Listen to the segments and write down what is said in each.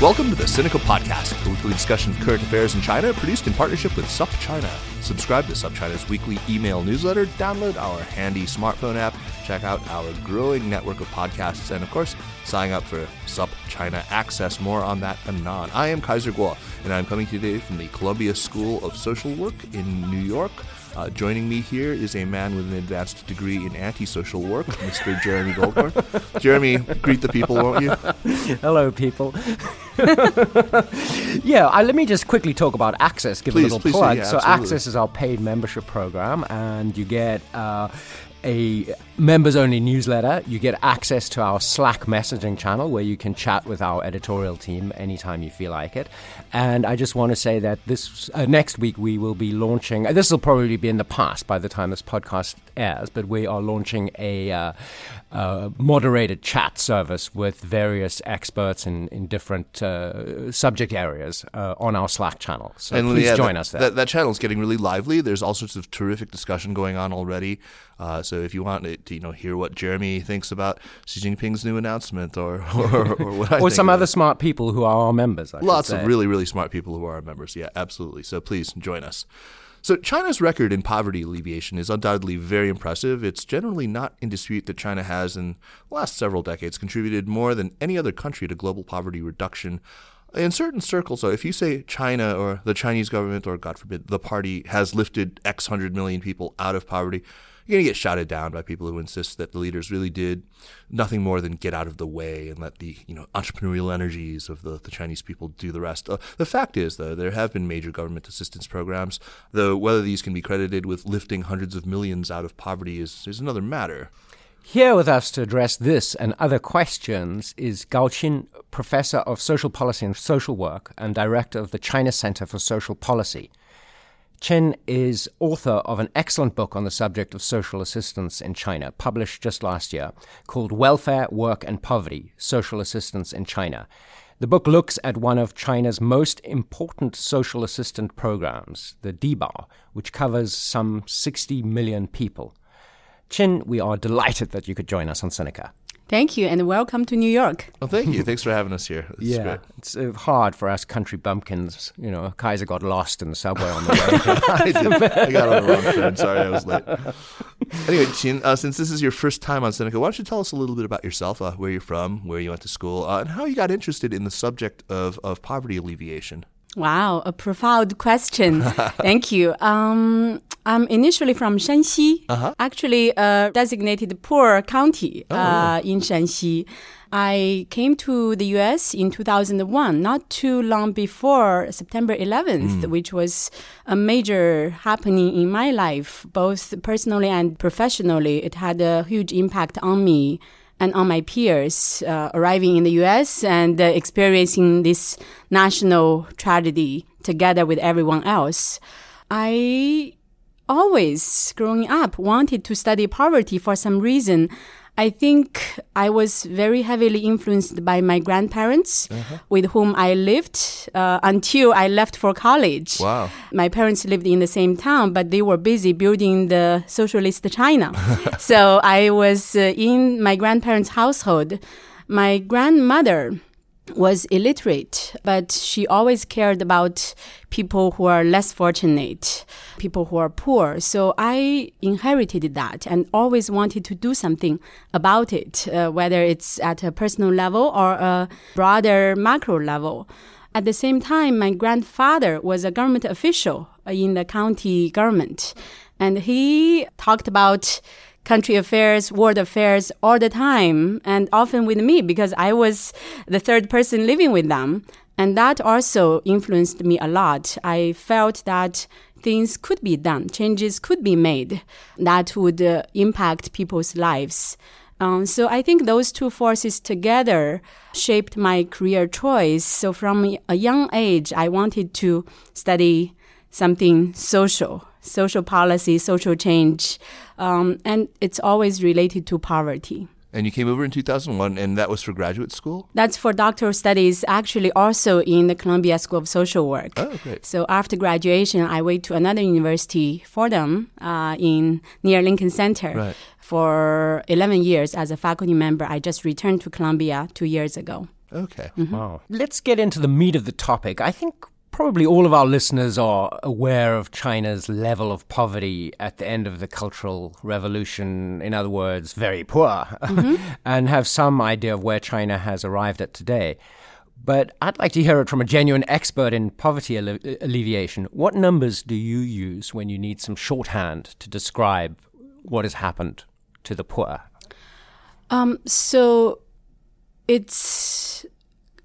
Welcome to the Sinica Podcast, a weekly discussion of current affairs in China, produced in partnership with SupChina. Subscribe to SupChina's weekly email newsletter, download our handy smartphone app, check out our growing network of podcasts, and of course, sign up for SupChina Access. More on that anon. I am Kaiser Kuo, and I'm coming today from the Columbia School of Social Work in New York. Uh, joining me here is a man with an advanced degree in antisocial work, Mr. Jeremy Goldkorn. Jeremy, greet the people, won't you? Hello, people. yeah, I, let me just quickly talk about Access, give Please, a little please plug. yeah, so. Access is our paid membership program, and you get. Uh, a members only newsletter. You get access to our Slack messaging channel where you can chat with our editorial team anytime you feel like it. And I just want to say that this uh, next week we will be launching, uh, this will probably be in the past by the time this podcast airs, but we are launching a uh, uh, moderated chat service with various experts in, in different uh, subject areas uh, on our Slack channel. So please yeah, join that, us there. That, that channel is getting really lively. There's all sorts of terrific discussion going on already. Uh, so if you want to, to, you know, hear what Jeremy thinks about Xi Jinping's new announcement, or or, or what I or some other it. smart people who are our members. I Lots of really, really smart people who are our members. Yeah, absolutely. So please join us. So China's record in poverty alleviation is undoubtedly very impressive. It's generally not in dispute that China has, in the last several decades, contributed more than any other country to global poverty reduction. In certain circles, though, if you say China or the Chinese government or, God forbid, the party has lifted X hundred million people out of poverty, you're going to get shouted down by people who insist that the leaders really did nothing more than get out of the way and let the you know entrepreneurial energies of the, the Chinese people do the rest. Uh, the fact is, though, there have been major government assistance programs, though whether these can be credited with lifting hundreds of millions out of poverty is, is another matter. Here with us to address this and other questions is Gao Qin, Professor of Social Policy and Social Work and Director of the China Center for Social Policy. Qin is author of an excellent book on the subject of social assistance in China, published just last year, called Welfare, Work and Poverty Social Assistance in China. The book looks at one of China's most important social assistance programs, the Dibao, which covers some 60 million people. Qin, we are delighted that you could join us on Sinica. Thank you and welcome to New York. Well, thank you. Thanks for having us here. This is great. it's uh, hard for us country bumpkins. You know, Kaiser got lost in the subway on the way. I, did. I got on the wrong train. Sorry, I was late. Anyway, Qin, uh, since this is your first time on Sinica, why don't you tell us a little bit about yourself, uh, where you're from, where you went to school, uh, and how you got interested in the subject of, of poverty alleviation? Wow, a profound question. Thank you. Um, I'm initially from Shanxi, actually a designated poor county uh, in Shanxi. I came to the US in 2001, not too long before September 11th, which was a major happening in my life, both personally and professionally. It had a huge impact on me and on my peers uh, arriving in the US and uh, experiencing this national tragedy together with everyone else. I always, growing up, wanted to study poverty for some reason. I think I was very heavily influenced by my grandparents, with whom I lived uh, until I left for college. Wow. My parents lived in the same town, but they were busy building the socialist China. so I was uh, in my grandparents' household. My grandmother was illiterate, but she always cared about people who are less fortunate, people who are poor. So I inherited that and always wanted to do something about it, uh, whether it's at a personal level or a broader macro level. At the same time, my grandfather was a government official in the county government, and he talked about country affairs, world affairs all the time, and often with me because I was the third person living with them. And that also influenced me a lot. I felt that things could be done, changes could be made that would uh, impact people's lives. Um, so I think those two forces together shaped my career choice. So from a young age, I wanted to study something social, social policy, social change, um, and it's always related to poverty. And you came over in 2001, and that was for graduate school? That's for doctoral studies, actually, also in the Columbia School of Social Work. Oh, great. So after graduation, I went to another university, Fordham, uh, in near Lincoln Center. Right. For 11 years as a faculty member. I just returned to Columbia two years ago. Okay. Wow. Let's get into the meat of the topic. I think probably all of our listeners are aware of China's level of poverty at the end of the Cultural Revolution, in other words, very poor, and have some idea of where China has arrived at today. But I'd like to hear it from a genuine expert in poverty alle- alleviation. What numbers do you use when you need some shorthand to describe what has happened to the poor? Um, so it's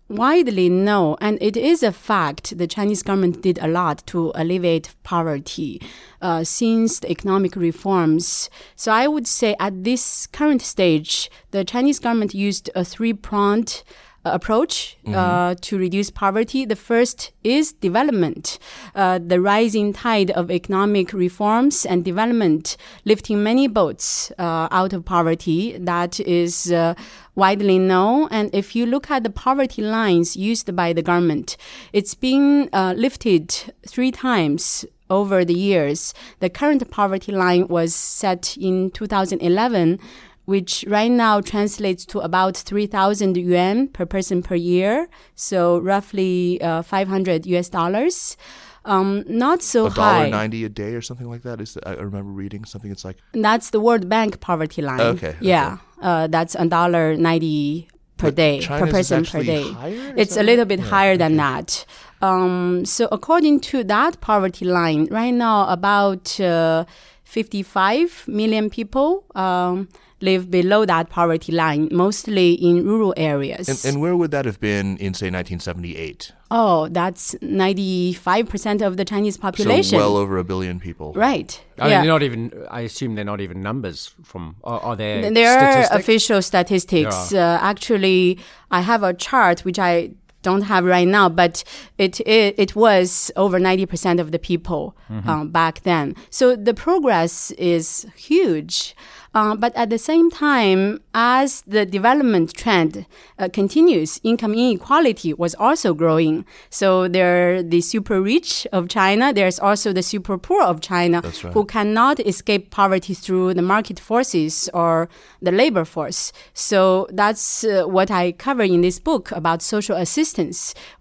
widely known, and it is a fact, the Chinese government did a lot to alleviate poverty uh, since the economic reforms. So I would say at this current stage, the Chinese government used a three pronged approach uh, to reduce poverty. The first is development, uh, the rising tide of economic reforms and development, lifting many boats uh, out of poverty. That is uh, widely known. And if you look at the poverty lines used by the government, it's been uh, lifted three times over the years. The current poverty line was set in 2011 which right now translates to about 3,000 yuan per person per year. So roughly uh, 500 US dollars. Um, not so A dollar high. ninety a day or something like that. Is I remember reading something. It's like That's the World Bank poverty line. Okay, Yeah. Uh, that's a dollar 90 per But day, China's per person per day. higher? It's a little bit Yeah, higher than that. Um, so according to that poverty line, right now about uh, 55 million people um, live below that poverty line, mostly in rural areas. and, and where would that have been in say 1978? oh, that's 95% of the Chinese population. So well over a billion people. right. I yeah. mean, they're not even. I assume they're not even numbers from. Are, are there? There are official statistics. Uh, actually, I have a chart which I don't have right now, but it it, it was over ninety percent of the people um, back then. So the progress is huge. Uh, but at the same time, as the development trend uh, continues, income inequality was also growing. So there are the super rich of China. There's also the super poor of China right. who cannot escape poverty through the market forces or the labor force. So that's uh, what I cover in this book about social assistance,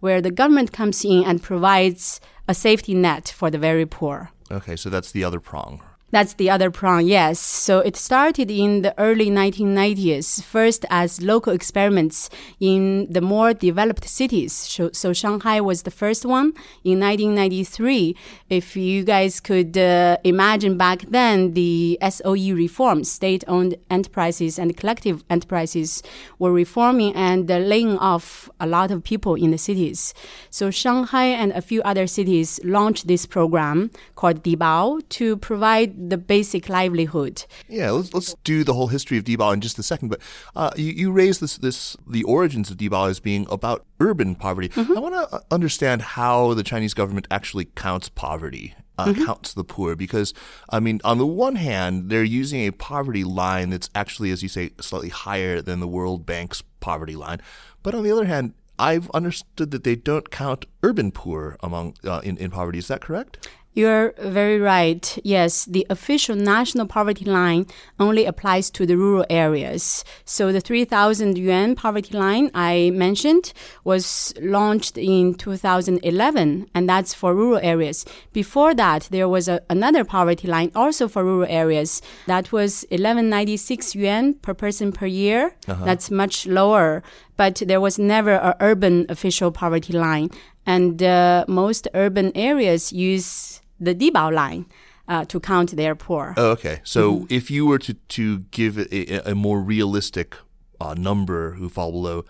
where the government comes in and provides a safety net for the very poor. Okay, so that's the other prong. That's the other prong, yes. So it started in the early 1990s, first as local experiments in the more developed cities. So, so Shanghai was the first one in 1993. If you guys could uh, imagine back then, the SOE reforms, state owned enterprises and collective enterprises, were reforming and uh, laying off a lot of people in the cities. So Shanghai and a few other cities launched this program called Dibao to provide the basic livelihood. Yeah, let's let's do the whole history of Dibao in just a second. But uh, you you raised this this the origins of Dibao as being about urban poverty. I want to understand how the Chinese government actually counts poverty. Uh, Counts the poor because I mean, on the one hand, they're using a poverty line that's actually, as you say, slightly higher than the World Bank's poverty line. But on the other hand, I've understood that they don't count urban poor among uh, in in poverty. Is that correct? You're very right. Yes, the official national poverty line only applies to the rural areas. So the 3,000 yuan poverty line I mentioned was launched in 2011, and that's for rural areas. Before that, there was a, another poverty line also for rural areas. That was 1196 yuan per person per year. That's much lower, but there was never an urban official poverty line. And uh, most urban areas use the Dibao line. uh, to count their poor. Oh, okay. So if you were to, to give a, a more realistic uh, number who fall below,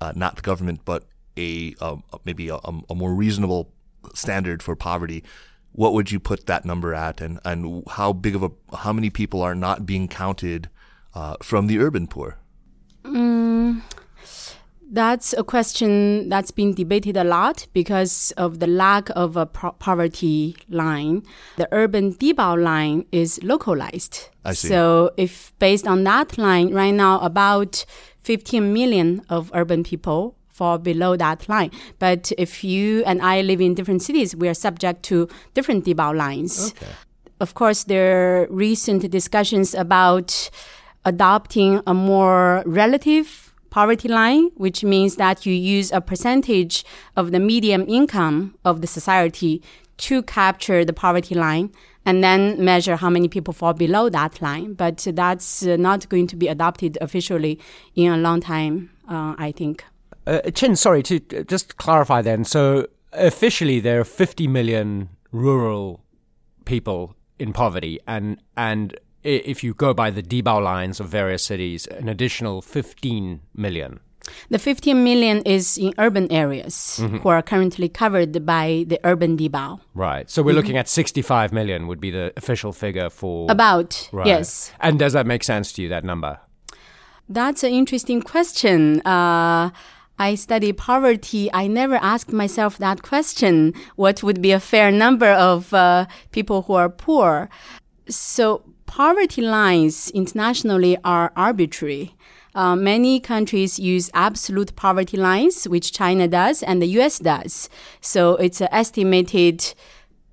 uh, not the government, but a um, maybe a, a more reasonable standard for poverty, what would you put that number at, and and how big of a how many people are not being counted uh, from the urban poor? That's a question that's been debated a lot because of the lack of a po- poverty line. The urban Dibao line is localized. I see. So if based on that line, right now about 15 million of urban people fall below that line. But if you and I live in different cities, we are subject to different Dibao lines. Okay. Of course, there are recent discussions about adopting a more relative poverty line, which means that you use a percentage of the median income of the society to capture the poverty line and then measure how many people fall below that line. But that's uh, not going to be adopted officially in a long time, uh, I think. Uh, Qin, sorry to uh, just clarify then. So officially, there are 50 million rural people in poverty, and and if you go by the Dibao lines of various cities, an additional 15 million. The 15 million is in urban areas who are currently covered by the urban Dibao. Right. So we're looking at 65 million would be the official figure for About, Right. yes. And does that make sense to you? That number? That's an interesting question. Uh, I study poverty. I never asked myself that question. What would be a fair number of uh, people who are poor? So, poverty lines internationally are arbitrary. Uh, many countries use absolute poverty lines, which China does and the US does. So, it's an estimated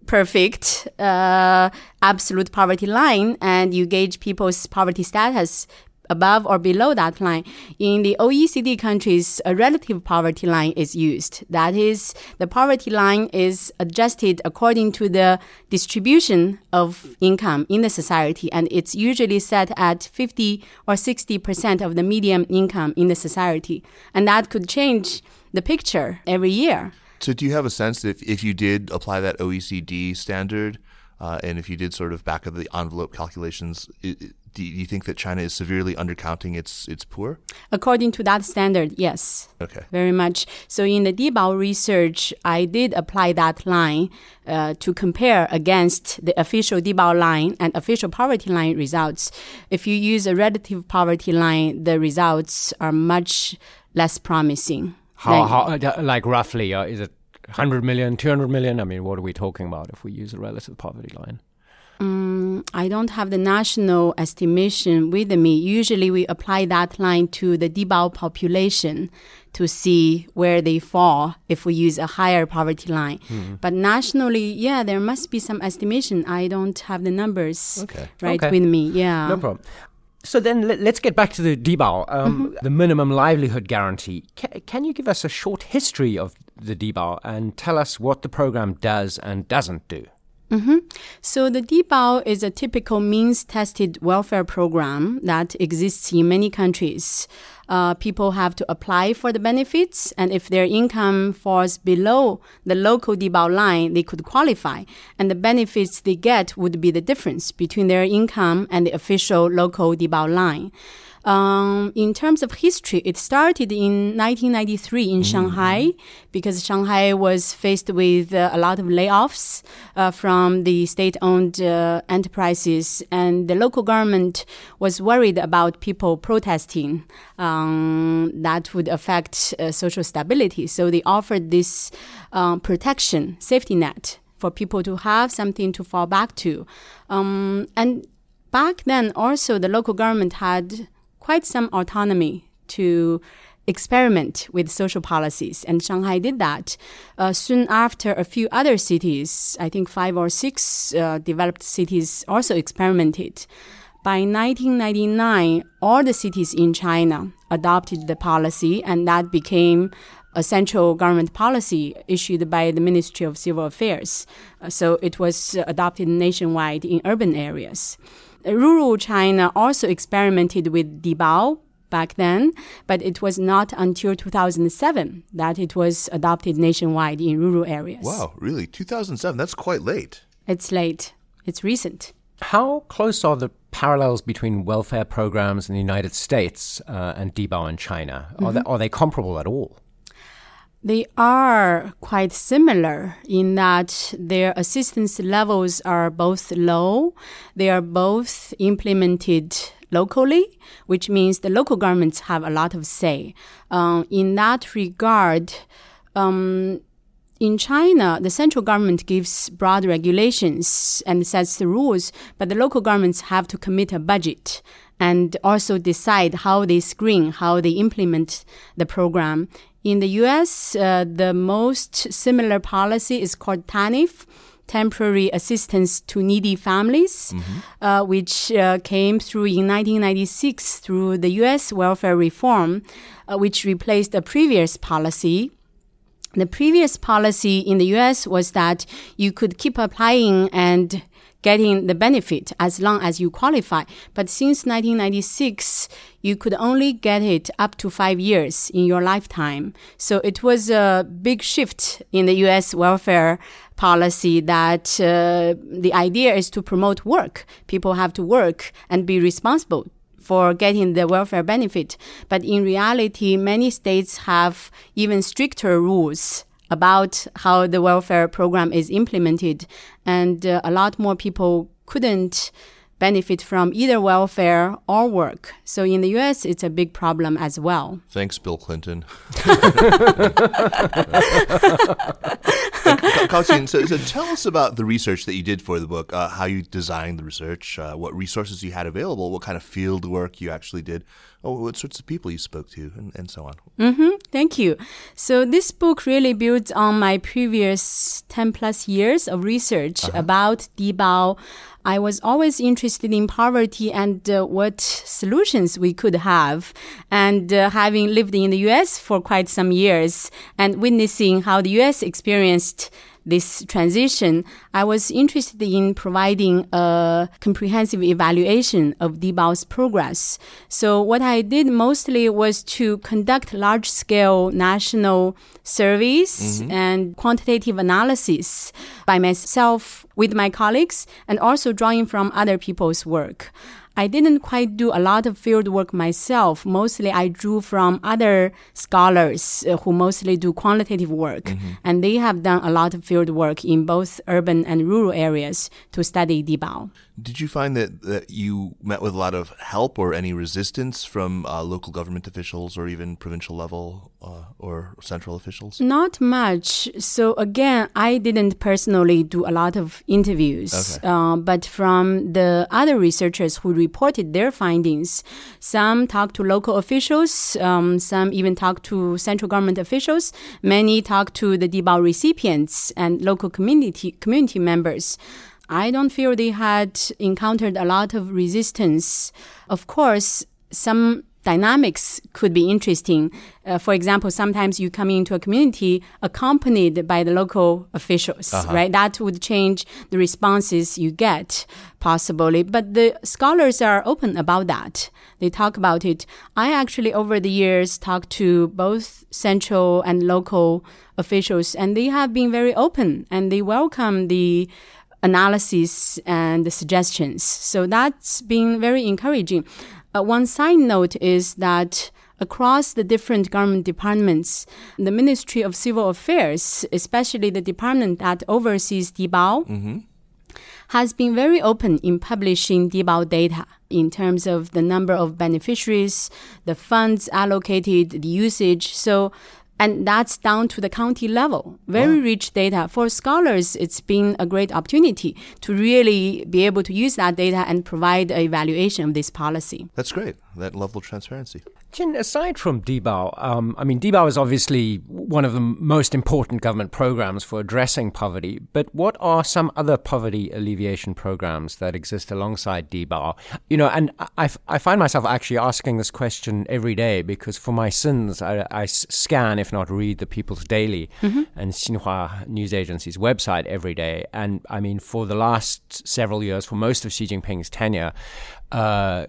perfect uh, absolute poverty line and you gauge people's poverty status above or below that line. In the OECD countries, a relative poverty line is used. That is, the poverty line is adjusted according to the distribution of income in the society, and it's usually set at 50 or 60% of the median income in the society. And that could change the picture every year. So, do you have a sense if, if you did apply that OECD standard, uh, and if you did sort of back of the envelope calculations, i i- do you think that China is severely undercounting its its poor? According to that standard, yes. Okay. Very much. So in the Dibao research, I did apply that line uh, to compare against the official Dibao line and official poverty line results. If you use a relative poverty line, the results are much less promising. How, than- how uh, like roughly, uh, is it 100 million, 200 million? I mean, what are we talking about if we use a relative poverty line? Mm, I don't have the national estimation with me. Usually we apply that line to the Dibao population to see where they fall if we use a higher poverty line. Hmm. But nationally, yeah, there must be some estimation. I don't have the numbers Okay. right Okay. with me. Yeah. No problem. So then let, us get back to the Dibao, um, mm-hmm. the minimum livelihood guarantee. Ca can you give us a short history of the Dibao and tell us what the program does and doesn't do? So the Dibao is a typical means-tested welfare program that exists in many countries. Uh, people have to apply for the benefits, and if their income falls below the local Dibao line, they could qualify. And the benefits they get would be the difference between their income and the official local Dibao line. Um, in terms of history, it started in 1993 in Shanghai because Shanghai was faced with uh, a lot of layoffs uh, from the state-owned uh, enterprises, and the local government was worried about people protesting. Um, that would affect uh, social stability. So they offered this uh, protection safety net for people to have something to fall back to, um, and back then also the local government had quite some autonomy to experiment with social policies, and Shanghai did that. Uh, soon after, a few other cities, I think five or six uh, developed cities, also experimented. By 1999, all the cities in China adopted the policy, and that became a central government policy issued by the Ministry of Civil Affairs. Uh, so it was adopted nationwide in urban areas. Rural China also experimented with Dibao back then, but it was not until 2007 that it was adopted nationwide in rural areas. Wow, really? 2007? That's quite late. It's late. It's recent. How close are the parallels between welfare programs in the United States uh, and Dibao in China? Are, they, are they comparable at all? They are quite similar in that their assistance levels are both low. They are both implemented locally, which means the local governments have a lot of say. Um, in that regard, um, in China, the central government gives broad regulations and sets the rules, but the local governments have to commit a budget and also decide how they screen, how they implement the program. In the US, uh, the most similar policy is called TANF, Temporary Assistance to Needy Families, mm-hmm. uh, which uh, came through in 1996 through the US welfare reform, uh, which replaced the previous policy the previous policy in the US was that you could keep applying and getting the benefit as long as you qualify. But since 1996, you could only get it up to five years in your lifetime. So it was a big shift in the US welfare policy that uh, the idea is to promote work. People have to work and be responsible for getting the welfare benefit. But in reality, many states have even stricter rules about how the welfare program is implemented. And uh, a lot more people couldn't benefit from either welfare or work. So in the US, it's a big problem as well. Thanks, Bill Clinton. Gao Qin, so, so tell us about the research that you did for the book, uh, how you designed the research, uh, what resources you had available, what kind of field work you actually did, oh, what sorts of people you spoke to, and, and so on. Mm-hmm. Thank you. So this book really builds on my previous 10 plus years of research uh-huh. about Dibao. I was always interested in poverty and uh, what solutions we could have. And uh, having lived in the US for quite some years and witnessing how the US experienced this transition, I was interested in providing a comprehensive evaluation of Dibao's progress. So what I did mostly was to conduct large scale national surveys mm-hmm. and quantitative analysis by myself with my colleagues and also drawing from other people's work. I didn't quite do a lot of field work myself. Mostly I drew from other scholars uh, who mostly do quantitative work. Mm-hmm. And they have done a lot of field work in both urban and rural areas to study Dibao. Did you find that, that you met with a lot of help or any resistance from uh, local government officials or even provincial level uh, or central officials? Not much. So, again, I didn't personally do a lot of interviews, okay. uh, but from the other researchers who reported their findings, some talked to local officials, um, some even talked to central government officials, many talked to the Dibao recipients and local community, community members. I don't feel they had encountered a lot of resistance. Of course, some dynamics could be interesting. Uh, for example, sometimes you come into a community accompanied by the local officials, uh-huh. right? That would change the responses you get, possibly. But the scholars are open about that. They talk about it. I actually, over the years, talked to both central and local officials, and they have been very open and they welcome the analysis and suggestions. So that's been very encouraging. Uh, one side note is that across the different government departments, the Ministry of Civil Affairs, especially the department that oversees Dibao, mm-hmm. has been very open in publishing Dibao data in terms of the number of beneficiaries, the funds allocated, the usage. So and that's down to the county level. Very oh. rich data. For scholars, it's been a great opportunity to really be able to use that data and provide an evaluation of this policy. That's great, that level of transparency. Qin, aside from Dibao, um, I mean, Dibao is obviously one of the most important government programs for addressing poverty, but what are some other poverty alleviation programs that exist alongside Dibao? You know, and I, I find myself actually asking this question every day because for my sins, I, I scan, if not read, the People's Daily mm-hmm. and Xinhua news agency's website every day. And I mean, for the last several years, for most of Xi Jinping's tenure, uh,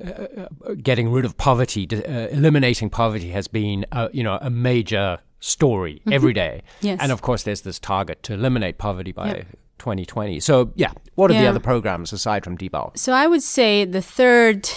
getting rid of poverty, uh, eliminating poverty has been, a, you know, a major story mm-hmm. every day. Yes. And of course, there's this target to eliminate poverty by yep. 2020. So, yeah, what are the other programs aside from Dibao? So I would say the third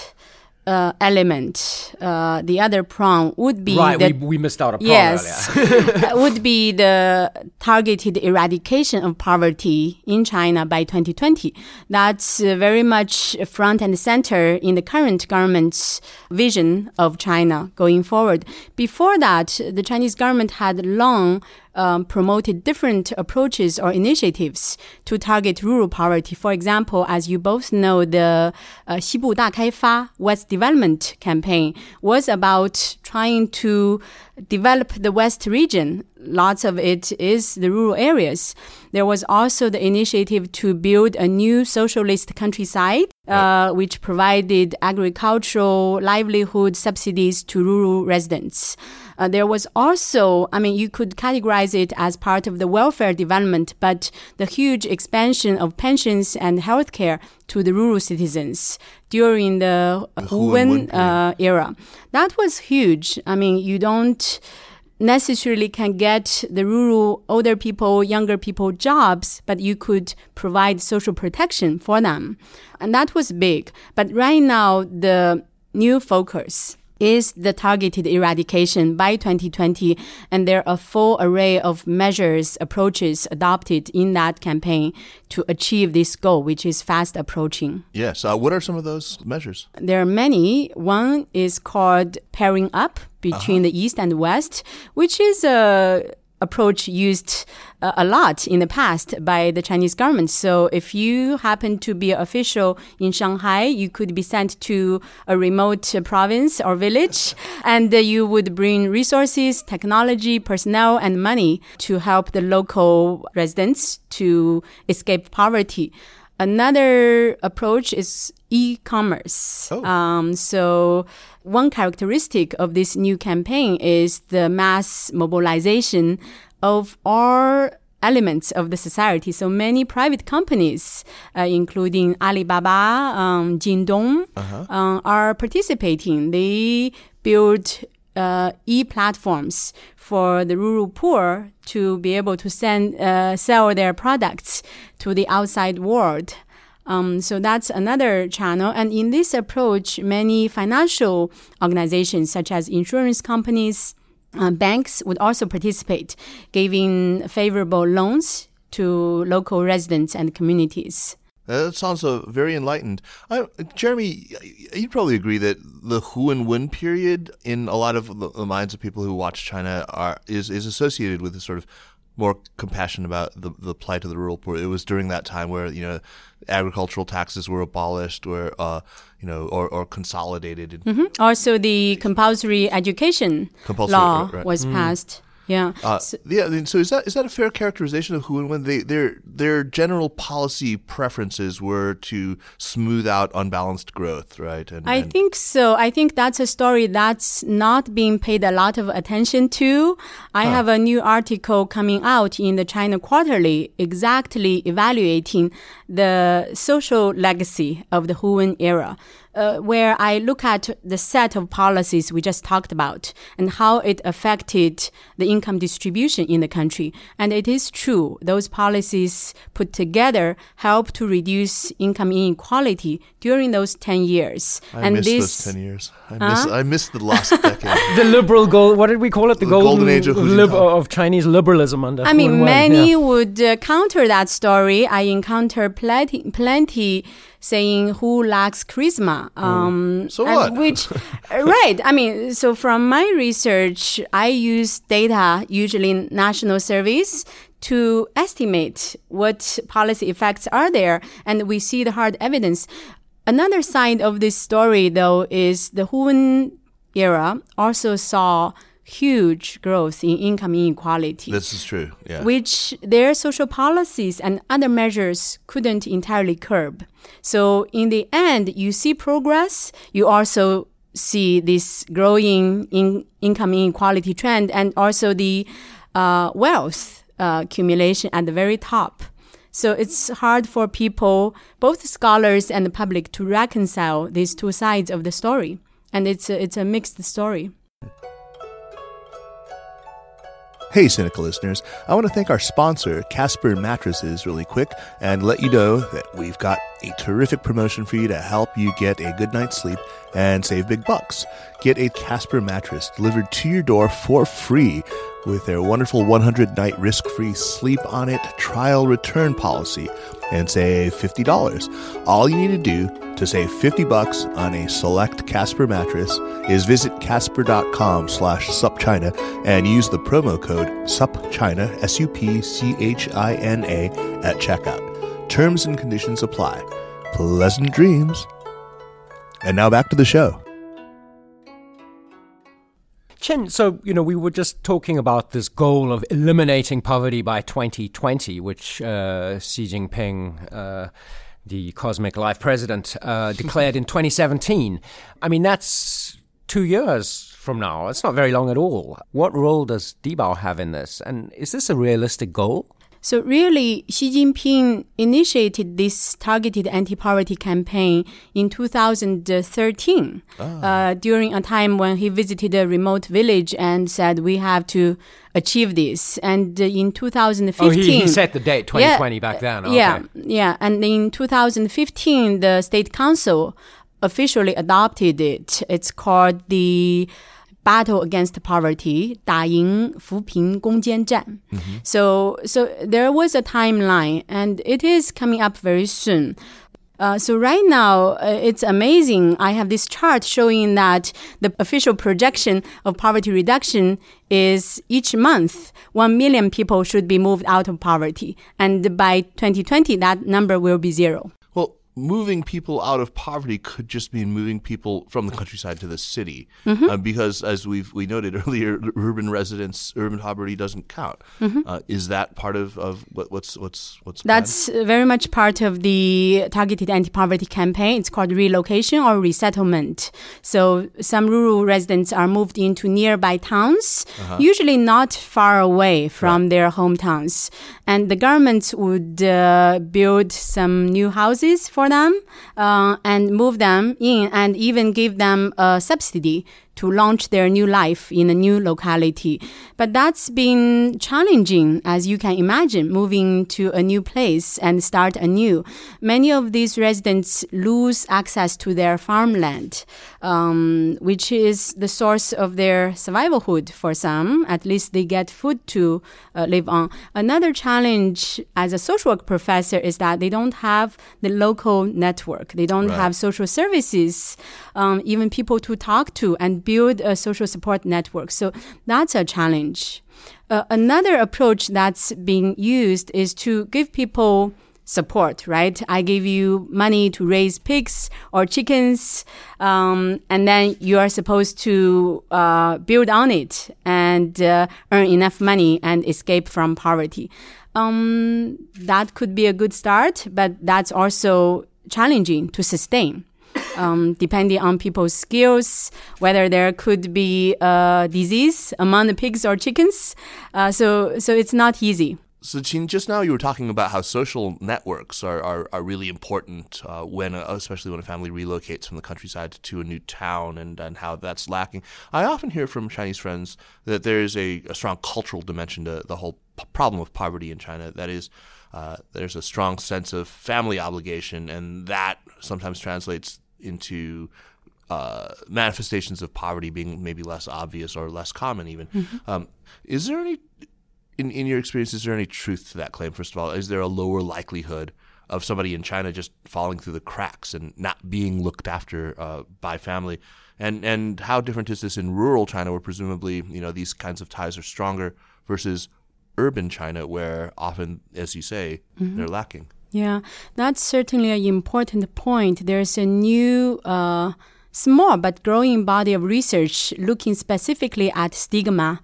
uh, element, uh, the other prong would be Right, the we, we missed out a prong Yes, earlier. uh, would be the targeted eradication of poverty in China by 2020. That's uh, very much front and center in the current government's vision of China going forward. Before that, the Chinese government had long um, promoted different approaches or initiatives to target rural poverty. For example, as you both know, the uh, 西部大开发 West Development Campaign was about trying to develop the West region. Lots of it is the rural areas. There was also the initiative to build a new socialist countryside, uh, which provided agricultural livelihood subsidies to rural residents. Uh, there was also, I mean, you could categorize it as part of the welfare development, but the huge expansion of pensions and healthcare to the rural citizens during the Hu Wen Wen uh, era. That was huge. I mean, you don't necessarily can get the rural older people, younger people jobs, but you could provide social protection for them. And that was big. But right now, the new focus is the targeted eradication by 2020. And there are a full array of measures, approaches adopted in that campaign to achieve this goal, which is fast approaching. Yes. Uh, what are some of those measures? There are many. One is called pairing up between the East and West, which is a approach used uh, a lot in the past by the Chinese government. So if you happen to be an official in Shanghai, you could be sent to a remote uh, province or village, and uh, you would bring resources, technology, personnel, and money to help the local residents to escape poverty. Another approach is e-commerce. Oh. Um, so one characteristic of this new campaign is the mass mobilization of all elements of the society. So many private companies, uh, including Alibaba, um, Jingdong, uh, are participating. They build uh, e-platforms for the rural poor to be able to send uh, sell their products to the outside world. Um, so that's another channel. And in this approach, many financial organizations, such as insurance companies, uh, banks, would also participate, giving favorable loans to local residents and communities. Uh, That sounds uh, very enlightened. I, Jeremy, you'd probably agree that the Hu and Wen period in a lot of the, the minds of people who watch China are is, is associated with a sort of more compassion about the, the plight of the rural poor. It was during that time where you know agricultural taxes were abolished, where uh, you know or, or consolidated. Also, the compulsory education Compulsory, law right, right. was passed. Yeah. Uh, So- yeah, I mean, so is that is that a fair characterization of Hu and Wen They their their general policy preferences were to smooth out unbalanced growth, right? And, I and- think so. I think that's a story that's not being paid a lot of attention to. I have a new article coming out in the China Quarterly exactly evaluating the social legacy of the Huan era. Uh, where I look at the set of policies we just talked about and how it affected the income distribution in the country. And it is true, those policies put together help to reduce income inequality during those 10 years. I and missed this those ten years. I miss I missed the last decade. the liberal gold. What did we call it? The, The golden age of lib- of Chinese liberalism under. I mean, and many yeah. would uh, counter that story. I encounter plenty, plenty saying who lacks charisma. Um, So what? Which, right. I mean, so from my research, I use data, usually national surveys, to estimate what policy effects are there. And we see the hard evidence. Another side of this story, though, is the Huan era also saw huge growth in income inequality this is true. Yeah. which their social policies and other measures couldn't entirely curb. So in the end, you see progress. You also see this growing in income inequality trend and also the uh, wealth uh, accumulation at the very top. So it's hard for people, both scholars and the public, to reconcile these two sides of the story. And it's a, it's a mixed story. Hey, Sinica listeners, I want to thank our sponsor, Casper Mattresses, really quick and let you know that we've got a terrific promotion for you to help you get a good night's sleep and save big bucks. Get a Casper mattress delivered to your door for free with their wonderful 100 night risk free sleep on it trial return policy and save $50. All you need to do to save 50 bucks on a select Casper mattress is visit casper.com slash supchina and use the promo code supchina, S-U-P-C-H-I-N-A at checkout. Terms and conditions apply. Pleasant dreams. And now back to the show. Qin, so, you know, we were just talking about this goal of eliminating poverty by 2020, which uh, Xi Jinping, uh, the Cosmic Life president, uh, declared in 2017. I mean, that's two years from now. It's not very long at all. What role does Dibao have in this? And is this a realistic goal? So really, Xi Jinping initiated this targeted anti-poverty campaign in 2013, oh. uh, during a time when he visited a remote village and said, "We have to achieve this." And in 2015, oh, he, he set the date 2020 yeah, back then. Okay. Yeah, yeah, and in 2015, the State Council officially adopted it. It's called the battle against poverty, 打赢扶贫攻坚战. Mm-hmm. So, so there was a timeline, and it is coming up very soon. Uh, so right now, uh, it's amazing. I have this chart showing that the official projection of poverty reduction is each month, 1 million people should be moved out of poverty. And by 2020, that number will be zero moving people out of poverty could just mean moving people from the countryside to the city, mm-hmm. uh, because as we've we noted earlier, urban residents, urban poverty doesn't count. Mm-hmm. Uh, is that part of, of what, what's what's what's that's planned? very much part of the targeted anti-poverty campaign. It's called relocation or resettlement. So some rural residents are moved into nearby towns, uh-huh. usually not far away from right. their hometowns, and the government would uh, build some new houses for them uh, and move them in and even give them a subsidy to launch their new life in a new locality. But that's been challenging, as you can imagine, moving to a new place and start anew. Many of these residents lose access to their farmland, um, which is the source of their survivalhood for some. At least they get food to uh, live on. Another challenge as a social work professor is that they don't have the local network. They don't right. have social services, um, even people to talk to and build a social support network. So that's a challenge. Uh, another approach that's being used is to give people support, right? I give you money to raise pigs or chickens, um, and then you are supposed to uh, build on it and uh, earn enough money and escape from poverty. Um, that could be a good start, but that's also challenging to sustain um, depending on people's skills, whether there could be a disease among the pigs or chickens. Uh, so, so it's not easy. So, Qin, just now you were talking about how social networks are, are, are really important uh, when, uh, especially when a family relocates from the countryside to a new town and, and how that's lacking. I often hear from Chinese friends that there is a, a strong cultural dimension to the whole problem of poverty in China. That is, uh, there's a strong sense of family obligation, and that sometimes translates into uh, manifestations of poverty being maybe less obvious or less common even. Mm-hmm. Um, is there any, in, in your experience, is there any truth to that claim, first of all? Is there a lower likelihood of somebody in China just falling through the cracks and not being looked after uh, by family? And, and how different is this in rural China where presumably, you know, these kinds of ties are stronger versus urban China where often, as you say, mm-hmm. they're lacking? Yeah, that's certainly an important point. There's a new, uh, small but growing body of research looking specifically at stigma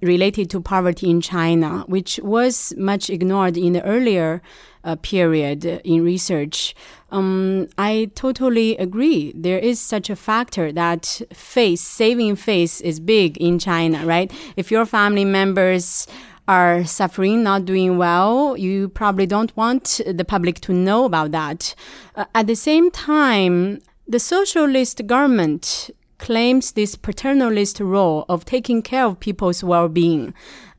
related to poverty in China, which was much ignored in the earlier uh, period in research. Um, I totally agree. There is such a factor that face, saving face is big in China, right? If your family members are suffering, not doing well, you probably don't want the public to know about that. Uh, at the same time, the socialist government claims this paternalist role of taking care of people's well being.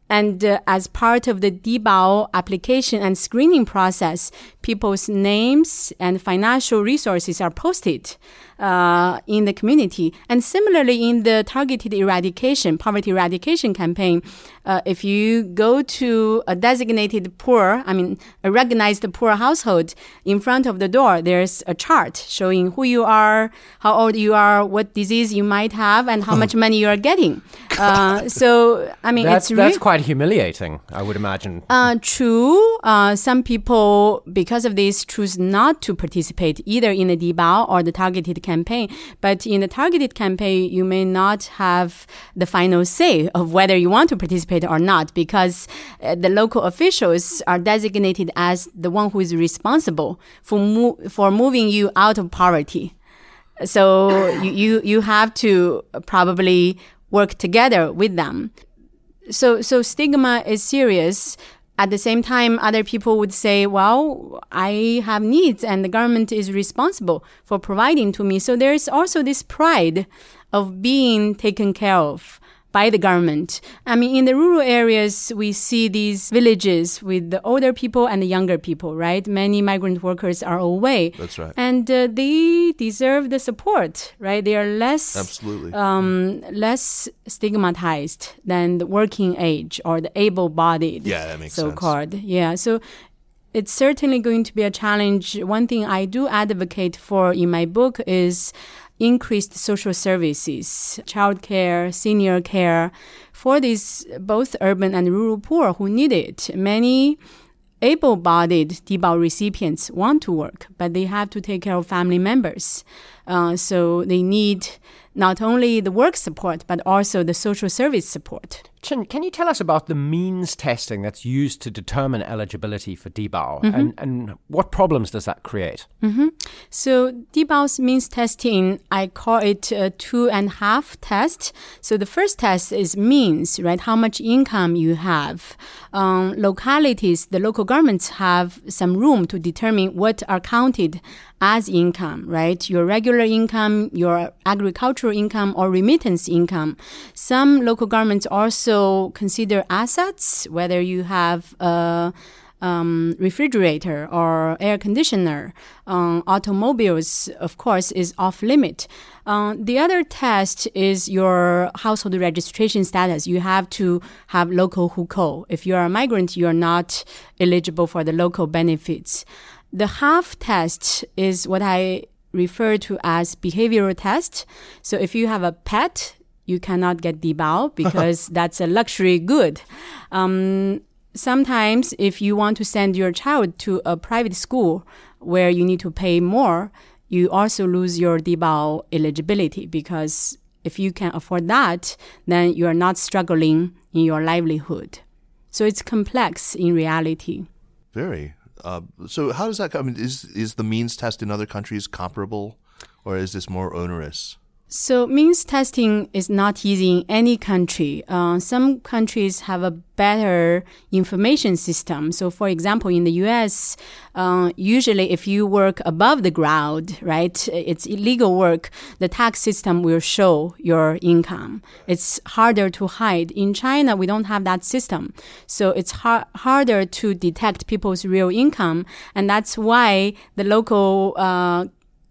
And uh, as part of the Dibao application and screening process, people's names and financial resources are posted uh, in the community. And similarly, in the targeted eradication, poverty eradication campaign, uh, if you go to a designated poor, I mean, a recognized poor household, in front of the door, there's a chart showing who you are, how old you are, what disease you might have, and how much money you are getting. Uh, so, I mean, that's, it's that's quite humiliating, I would imagine. uh, true. Uh, some people, because of this, choose not to participate either in the Dibao or the targeted campaign. But in the targeted campaign, you may not have the final say of whether you want to participate or not, because uh, the local officials are designated as the one who is responsible for mo- for moving you out of poverty. So you, you you have to probably work together with them so so stigma is serious at the same time other people would say well i have needs and the government is responsible for providing to me. So there's also this pride of being taken care of by the government. I mean, in the rural areas, we see these villages with the older people and the younger people, right? Many migrant workers are away. That's right. And uh, they deserve the support, right? They are less Absolutely. um, less stigmatized than the working age or the able-bodied, Yeah, that makes sense. so-called. Yeah, so it's certainly going to be a challenge. One thing I do advocate for in my book is increased social services, childcare, senior care for these both urban and rural poor who need it. Many able-bodied Dibao recipients want to work, but they have to take care of family members. Uh, so they need not only the work support, but also the social service support. Qin, can you tell us about the means testing that's used to determine eligibility for Dibao Mm-hmm. and, and what problems does that create? So Dibao's means testing, I call it a two and a half test. So the first test is means, right? How much income you have. Um, localities, the local governments have some room to determine what are counted as income, right? Your regular income, your agricultural income, or remittance income. Some local governments also consider assets, whether you have a um, refrigerator or air conditioner. Um, automobiles, of course, is off limit. Uh, the other test is your household registration status. You have to have local hukou. If you are a migrant, you are not eligible for the local benefits. The half test is what I refer to as behavioral test. So if you have a pet, you cannot get dibao because that's a luxury good. Um, sometimes if you want to send your child to a private school where you need to pay more, you also lose your dibao eligibility because if you can afford that, then you are not struggling in your livelihood. So it's complex in reality. Very. Uh, so how does that come? I mean, is is the means test in other countries comparable, or is this more onerous? So means testing is not easy in any country. Uh, some countries have a better information system. So, for example, in the U.S., uh, usually if you work above the ground, right, it's illegal work. The tax system will show your income. It's harder to hide. In China, we don't have that system, so it's har- harder to detect people's real income, and that's why the local uh,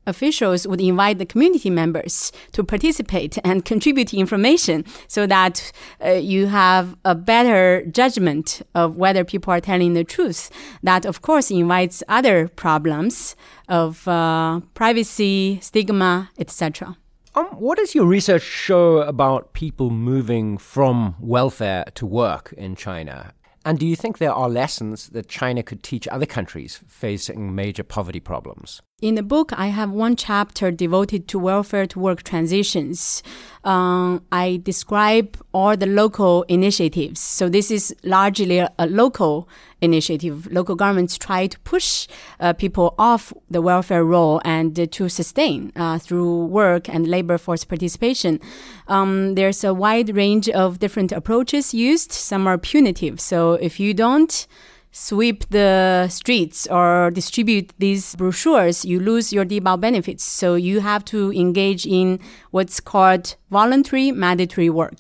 officials would invite the community members to participate and contribute information so that uh, you have a better judgment of whether people are telling the truth. That, of course, invites other problems of uh, privacy, stigma, etc. Um, what does your research show about people moving from welfare to work in China? And do you think there are lessons that China could teach other countries facing major poverty problems? In the book, I have one chapter devoted to welfare to work transitions. Um, I describe all the local initiatives. So this is largely a, a local initiative. Local governments try to push uh, people off the welfare role and uh, to sustain uh, through work and labor force participation. Um, there's a wide range of different approaches used. Some are punitive. So if you don't sweep the streets or distribute these brochures, you lose your dibao benefits. So you have to engage in what's called voluntary mandatory work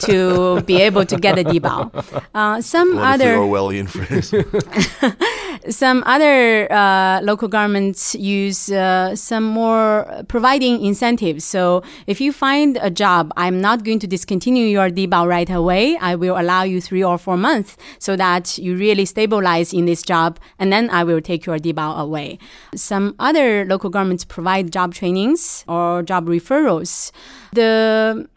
to be able to get a dibao. Uh, some other Orwellian phrase. some other uh, local governments use uh, some more providing incentives. So if you find a job, I'm not going to discontinue your dibao right away. I will allow you three or four months so that you really stabilize in this job, and then I will take your dibao away. Some other local governments provide job trainings or job referrals. The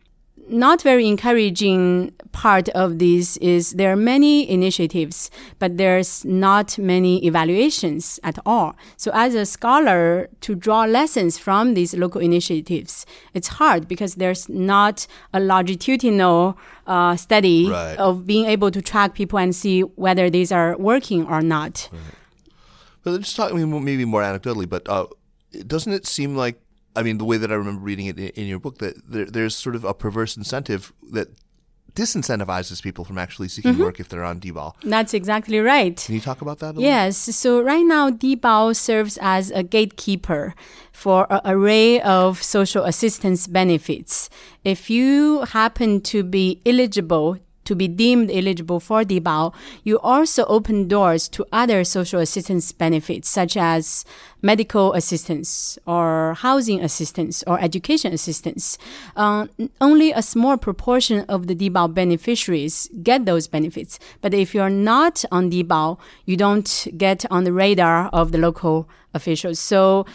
not very encouraging part of this is there are many initiatives, but there's not many evaluations at all. So as a scholar, to draw lessons from these local initiatives, it's hard because there's not a longitudinal uh, study Right. of being able to track people and see whether these are working or not. But just talking maybe more anecdotally, but uh, doesn't it seem like, I mean, the way that I remember reading it in, in your book, that there, there's sort of a perverse incentive that disincentivizes people from actually seeking Mm-hmm. work if they're on Dibao. That's exactly right. Can you talk about that a little? Yes. So right now, Dibao serves as a gatekeeper for an array of social assistance benefits. If you happen to be eligible to be deemed eligible for Dibao, you also open doors to other social assistance benefits such as medical assistance or housing assistance or education assistance. Uh, only a small proportion of the Dibao beneficiaries get those benefits. But if you're not on Dibao, you don't get on the radar of the local officials. So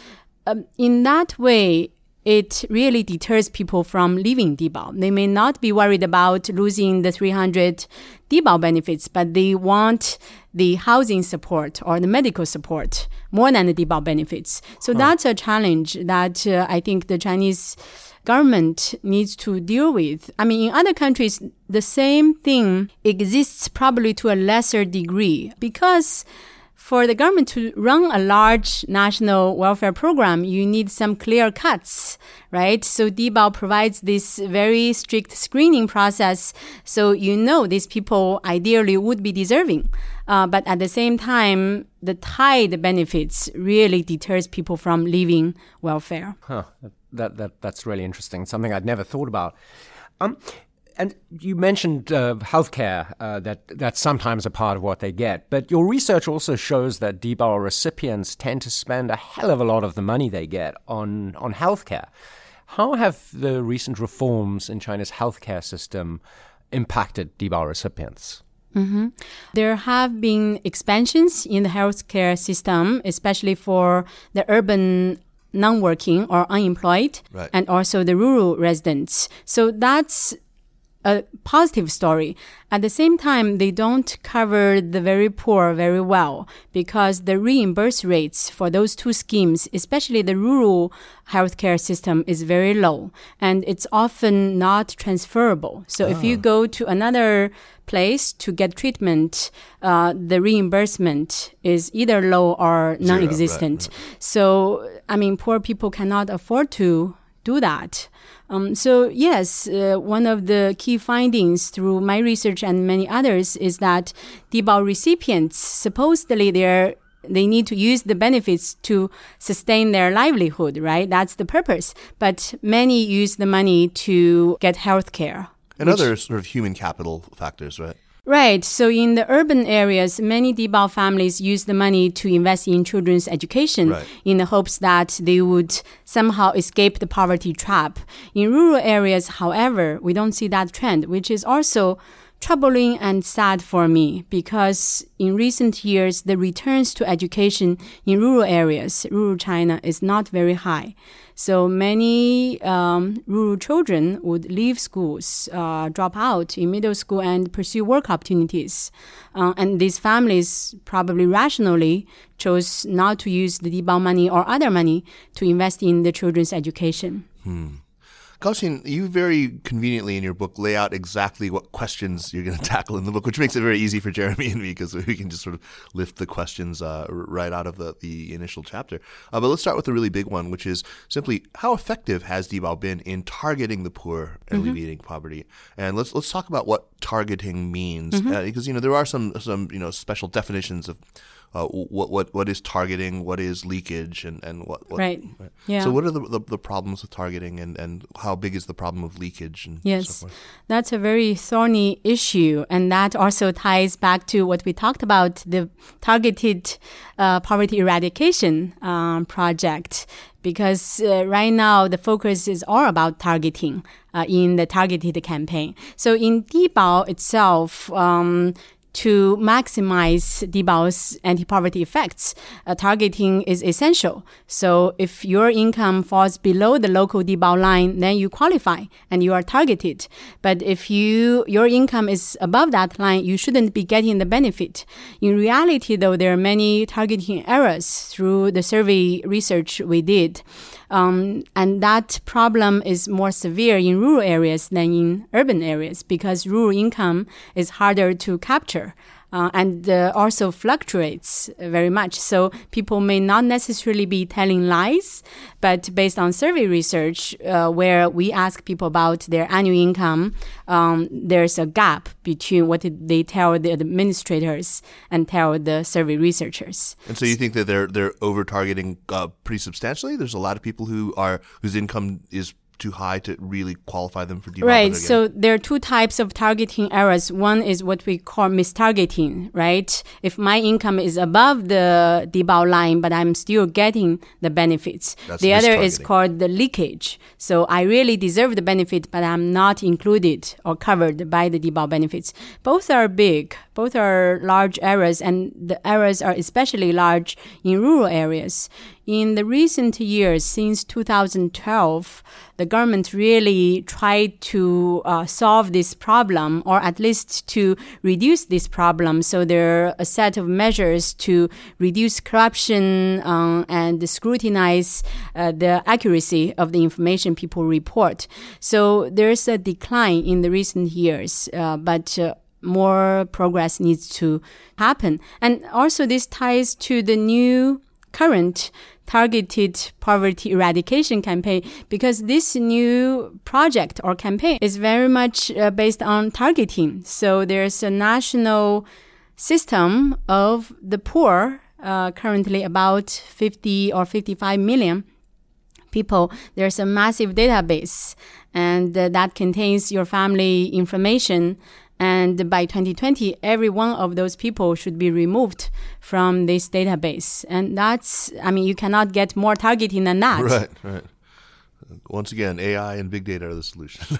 um, in that way, it really deters people from leaving Dibao. They may not be worried about losing the 300 Dibao benefits, but they want the housing support or the medical support more than the Dibao benefits. So that's a challenge that uh, I think the Chinese government needs to deal with. I mean, in other countries, the same thing exists probably to a lesser degree because for the government to run a large national welfare program, you need some clear cuts, right? So Dibao provides this very strict screening process. So you know these people ideally would be deserving. Uh, but at the same time, the tied benefits really deters people from leaving welfare. Huh. That, that, that's really interesting. Something I'd never thought about. Um, and you mentioned uh, healthcare, uh, that that's sometimes a part of what they get. But your research also shows that Dibao recipients tend to spend a hell of a lot of the money they get on, on healthcare. How have the recent reforms in China's healthcare system impacted Dibao recipients? There have been expansions in the healthcare system, especially for the urban non-working or unemployed Right. and also the rural residents. So that's a positive story. At the same time, they don't cover the very poor very well because the reimburse rates for those two schemes, especially the rural healthcare system, is very low and it's often not transferable. So if you go to another place to get treatment, uh, the reimbursement is either low or non-existent. So, I mean, poor people cannot afford to do that. Um, so yes, uh, one of the key findings through my research and many others is that Dibao recipients supposedly they're they need to use the benefits to sustain their livelihood, right? That's the purpose. But many use the money to get health care. And other sort of human capital factors, right? Right. So in the urban areas, many Dibao families use the money to invest in children's education Right. in the hopes that they would somehow escape the poverty trap. In rural areas, however, we don't see that trend, which is also troubling and sad for me because in recent years, the returns to education in rural areas, rural China, is not very high. So many um, rural children would leave schools, uh, drop out in middle school, and pursue work opportunities. Uh, and these families probably rationally chose not to use the Dibao money or other money to invest in the children's education. Gao Qin, you very conveniently in your book lay out exactly what questions you're going to tackle in the book, which makes it very easy for Jeremy and me because we can just sort of lift the questions uh, right out of the, the initial chapter. Uh, but let's start with the really big one, which is simply how effective has Dibao been in targeting the poor and alleviating poverty? And let's let's talk about what targeting means uh, because you know there are some some you know special definitions of. Uh, what what what is targeting? What is leakage? And and what, what Right. Yeah. So what are the, the the problems with targeting and and how big is the problem of leakage and Yes, so forth? that's a very thorny issue, and that also ties back to what we talked about the targeted uh, poverty eradication um, project. Because uh, right now the focus is all about targeting uh, in the targeted campaign. So in Dibao itself. Um, to maximize Dibao's anti-poverty effects, uh, targeting is essential. So if your income falls below the local Dibao line, then you qualify and you are targeted. But if you your income is above that line, you shouldn't be getting the benefit. In reality, though, there are many targeting errors through the survey research we did. Um, and that problem is more severe in rural areas than in urban areas because rural income is harder to capture. Uh, and uh, also fluctuates very much. So people may not necessarily be telling lies, but based on survey research, uh, where we ask people about their annual income, um, there's a gap between what they tell the administrators and tell the survey researchers. And so you think that they're they're over targeting uh, pretty substantially? There's a lot of people who are whose income is too high to really qualify them for Dibao. Right. So there are two types of targeting errors. One is what we call mistargeting, right? If my income is above the Dibao line, but I'm still getting the benefits. That's the other is called the leakage. So I really deserve the benefit, but I'm not included or covered by the Dibao benefits. Both are big. Both are large errors, and the errors are especially large in rural areas. In the recent years, since 2012, the government really tried to uh, solve this problem, or at least to reduce this problem. So there are a set of measures to reduce corruption um, and scrutinize uh, the accuracy of the information people report. So there's a decline in the recent years, uh, but. Uh, more progress needs to happen. And also, this ties to the new current targeted poverty eradication campaign because this new project or campaign is very much uh, based on targeting. So there's a national system of the poor, uh, currently about 50 or 55 million people. There's a massive database and uh, that contains your family information. And by 2020, every one of those people should be removed from this database. And that's, I mean, you cannot get more targeting than that. Right, right. Once again, AI and big data are the solution.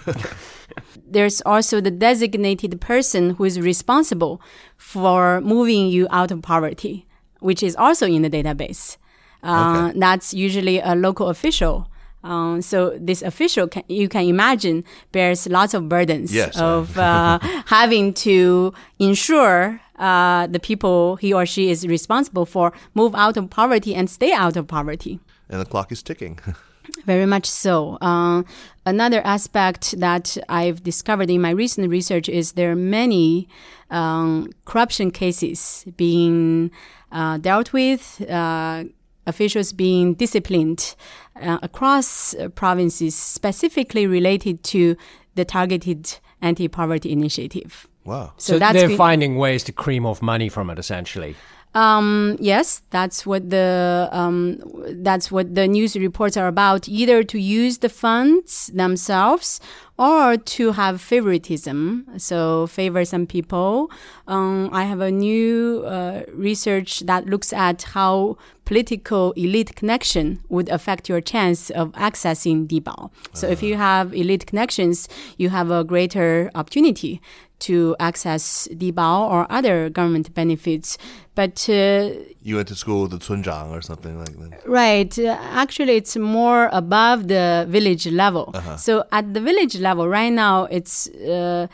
There's also the designated person who is responsible for moving you out of poverty, which is also in the database. Uh, Okay. That's usually a local official. Um, so this official, can, you can imagine, bears lots of burdens Yes. of uh, having to ensure uh, the people he or she is responsible for move out of poverty and stay out of poverty. and the clock is ticking. Very much so. Uh, another aspect that I've discovered in my recent research is there are many um, corruption cases being uh, dealt with, uh, officials being disciplined uh, across uh, provinces, specifically related to the targeted anti poverty initiative. wow. So, that's they're been- finding ways to cream off money from it, essentially. Um, yes, that's what the um, that's what the news reports are about. Either to use the funds themselves or to have favoritism, so favor some people. Um, I have a new uh, research that looks at how political elite connection would affect your chance of accessing Dibao. So if you have elite connections, you have a greater opportunity to access Dibao or other government benefits. But uh, You went to school with the cunzhang or something like that. Right. Uh, actually, it's more above the village level. So at the village level, right now, it's uh,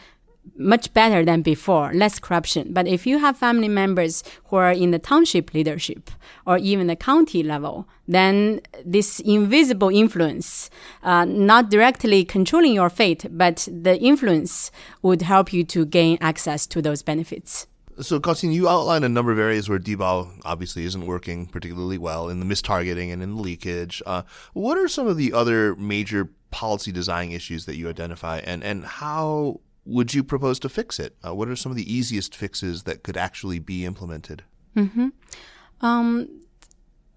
much better than before, less corruption. But if you have family members who are in the township leadership or even the county level, then this invisible influence, uh, not directly controlling your fate, but the influence would help you to gain access to those benefits. So, Gao Qin, you outline a number of areas where Dibao obviously isn't working particularly well in the mistargeting and in the leakage. Uh, what are some of the other major policy design issues that you identify, and, and how would you propose to fix it? Uh, what are some of the easiest fixes that could actually be implemented? um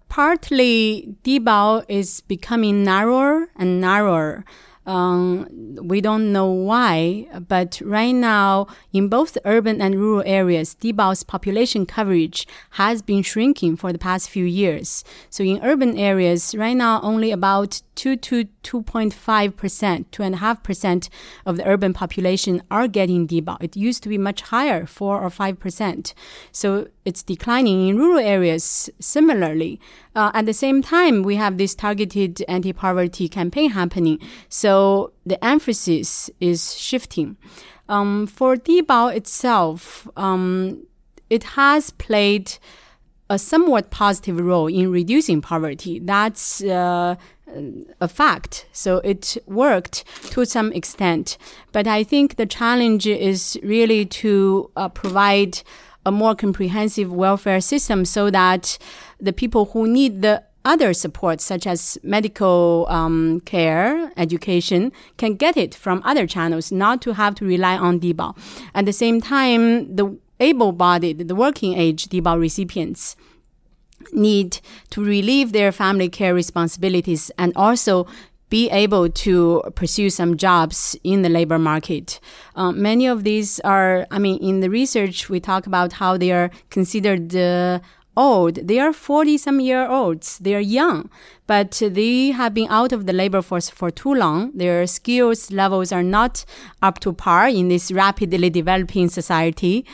partly Dibao is becoming narrower and narrower. Um, we don't know why, but right now, in both urban and rural areas, Dibao's population coverage has been shrinking for the past few years. So in urban areas, right now, only about 2 to 2.5 percent, 2.5 percent of the urban population are getting Dibao. It used to be much higher, 4 or 5 percent. So it's declining in rural areas similarly. Uh, at the same time, we have this targeted anti-poverty campaign happening. So the emphasis is shifting. Um, for Dibao itself, um, it has played a somewhat positive role in reducing poverty. That's uh, a fact. So it worked to some extent. But I think the challenge is really to uh, provide a more comprehensive welfare system so that the people who need the other support, such as medical um, care, education, can get it from other channels, not to have to rely on Dibao. At the same time, the able-bodied, the working age Dibao recipients need to relieve their family care responsibilities and also be able to pursue some jobs in the labor market. Um, many of these are, I mean, in the research, we talk about how they are considered uh, old. They are 40 some year olds. They are young, but they have been out of the labor force for too long. Their skills levels are not up to par in this rapidly developing society.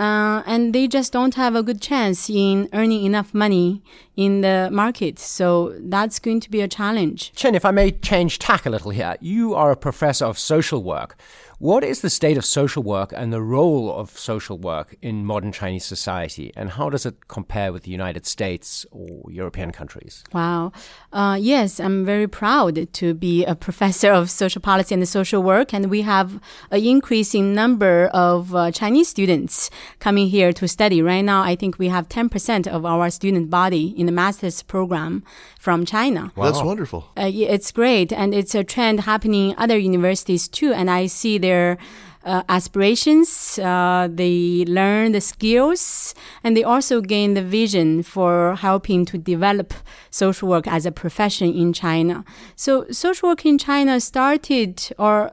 Uh, and they just don't have a good chance in earning enough money in the market. So that's going to be a challenge. Qin, if I may change tack a little here, you are a professor of social work. What is the state of social work and the role of social work in modern Chinese society, and how does it compare with the United States or European countries? Wow. Uh, yes, I'm very proud to be a professor of social policy and social work, and we have an increasing number of uh, Chinese students coming here to study. Right now, I think we have 10% of our student body in the master's program from China. Wow. That's wonderful. Uh, it's great, and it's a trend happening in other universities too. And I see their uh, aspirations, uh, they learn the skills, and they also gain the vision for helping to develop social work as a profession in China. So, social work in China started or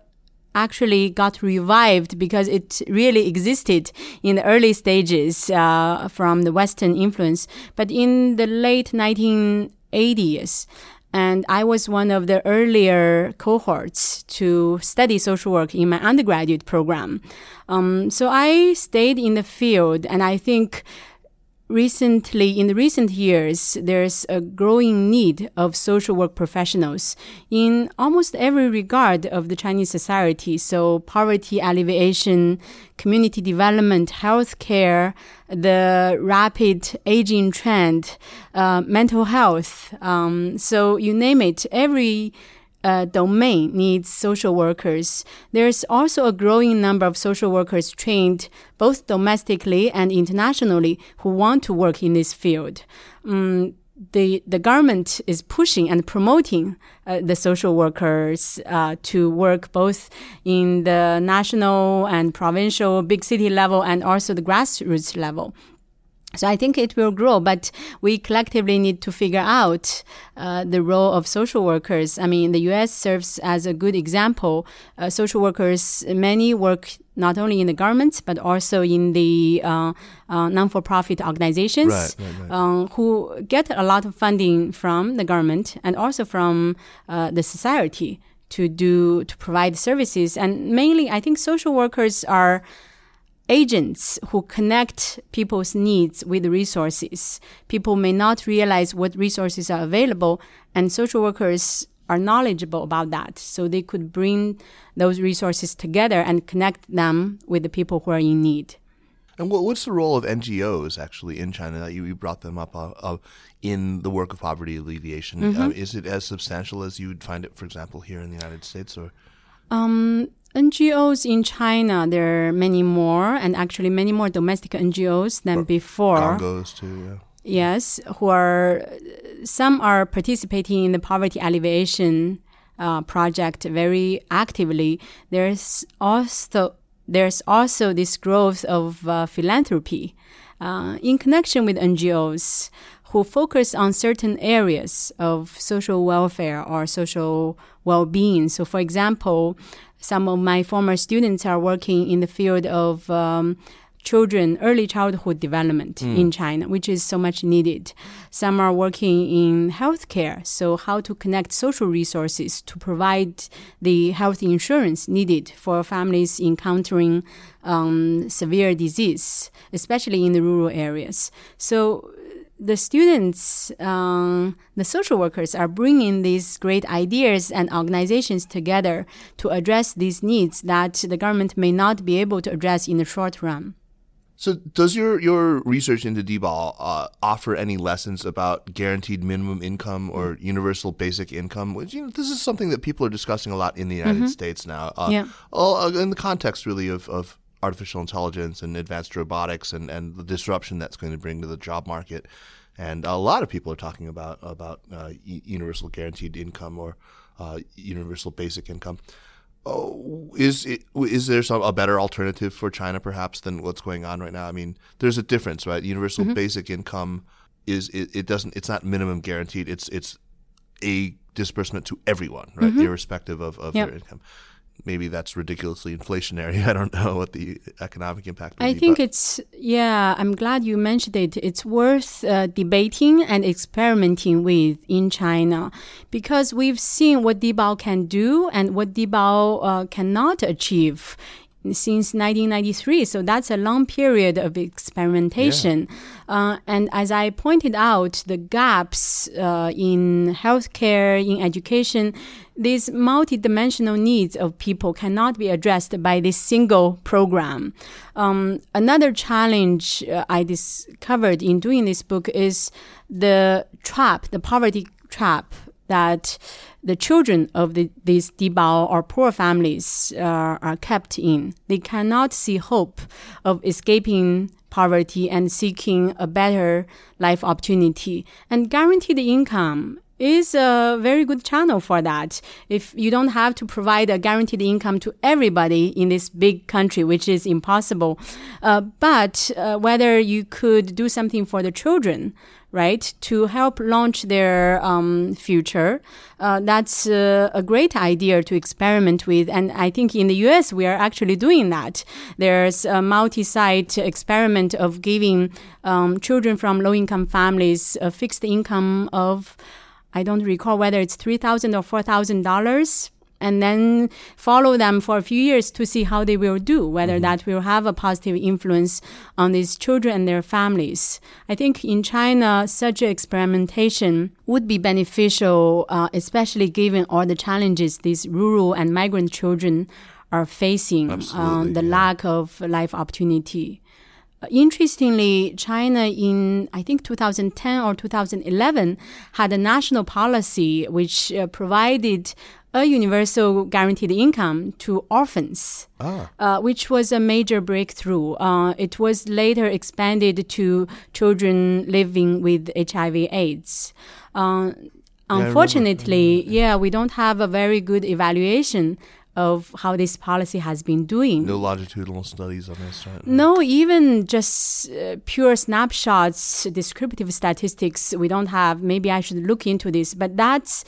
actually got revived because it really existed in the early stages uh, from the Western influence. But in the late 19 80s. And I was one of the earlier cohorts to study social work in my undergraduate program. Um, so I stayed in the field, and I think recently, in the recent years, there's a growing need of social work professionals in almost every regard of the Chinese society. So poverty alleviation, community development, healthcare, the rapid aging trend, uh, mental health. Um, so you name it, every uh, domain needs social workers. There's also a growing number of social workers trained both domestically and internationally who want to work in this field. Um, the the government is pushing and promoting uh, the social workers uh, to work both in the national and provincial big city level and also the grassroots level. So I think it will grow, but we collectively need to figure out uh, the role of social workers. I mean, the U.S. serves as a good example. Uh, social workers, many work not only in the government but also in the uh, uh non-for-profit organizations right, right, right. Um, who get a lot of funding from the government and also from uh, the society to do to provide services. And mainly, I think social workers are agents who connect people's needs with resources. People may not realize what resources are available, and social workers are knowledgeable about that. So they could bring those resources together and connect them with the people who are in need. And what's the role of NGOs actually in China? That you, brought them up uh, uh, in the work of poverty alleviation. Mm-hmm. Uh, is it as substantial as you would find it, for example, here in the United States? Or um, NGOs in China, there are many more, and actually many more domestic NGOs than before. GONGOs too, yeah. Yes, who are some are participating in the poverty alleviation uh, project very actively. There's also there's also this growth of uh, philanthropy uh, in connection with NGOs who focus on certain areas of social welfare or social well-being. So, for example, some of my former students are working in the field of um, children early childhood development mm. in China, which is so much needed. Some are working in healthcare, so how to connect social resources to provide the health insurance needed for families encountering um, severe disease, especially in the rural areas. So the students, um, the social workers are bringing these great ideas and organizations together to address these needs that the government may not be able to address in the short run. So, does your, your research into Dibao uh, offer any lessons about guaranteed minimum income or mm. universal basic income? Which, you know, this is something that people are discussing a lot in the United mm-hmm. States now. Uh, yeah. Uh, in the context, really, of, of artificial intelligence and advanced robotics and, and the disruption that's going to bring to the job market. And a lot of people are talking about about uh, universal guaranteed income or uh, universal basic income. Oh, is it, is there some a better alternative for China perhaps than what's going on right now? I mean, there's a difference, right? Universal mm-hmm. basic income is it, it, doesn't it's not minimum guaranteed. It's it's a disbursement to everyone, right, mm-hmm. irrespective of, of yep. their income maybe that's ridiculously inflationary. I don't know what the economic impact. I be, think it's yeah. I'm glad you mentioned it. It's worth uh, debating and experimenting with in China because we've seen what Dibao can do and what Dibao uh, cannot achieve since 1993. So that's a long period of experimentation. Yeah. Uh, and as I pointed out, the gaps uh, in healthcare, in education, these multidimensional needs of people cannot be addressed by this single program. Um, another challenge uh, I discovered in doing this book is the trap, the poverty trap that the children of the, these dibao or poor families uh, are kept in. They cannot see hope of escaping poverty and seeking a better life opportunity. And guaranteed income is a very good channel for that. If you don't have to provide a guaranteed income to everybody in this big country, which is impossible, uh, but uh, whether you could do something for the children, right, to help launch their um, future, uh, that's uh, a great idea to experiment with. And I think in the US, we are actually doing that. There's a multi site experiment of giving um, children from low income families a fixed income of I don't recall whether it's three thousand or four thousand dollars and then follow them for a few years to see how they will do, whether mm-hmm. that will have a positive influence on these children and their families. I think in China, such experimentation would be beneficial, uh, especially given all the challenges these rural and migrant children are facing, um, the yeah. lack of life opportunity. Interestingly, China in I think 2010 or 2011 had a national policy which uh, provided a universal guaranteed income to orphans, ah. uh, which was a major breakthrough. Uh, it was later expanded to children living with HIV/AIDS. Uh, unfortunately, yeah, we don't have a very good evaluation of how this policy has been doing. No longitudinal studies on this, right? No, even just uh, pure snapshots, descriptive statistics. We don't have. Maybe I should look into this, but that's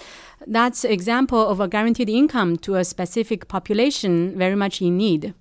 that's example of a guaranteed income to a specific population very much in need.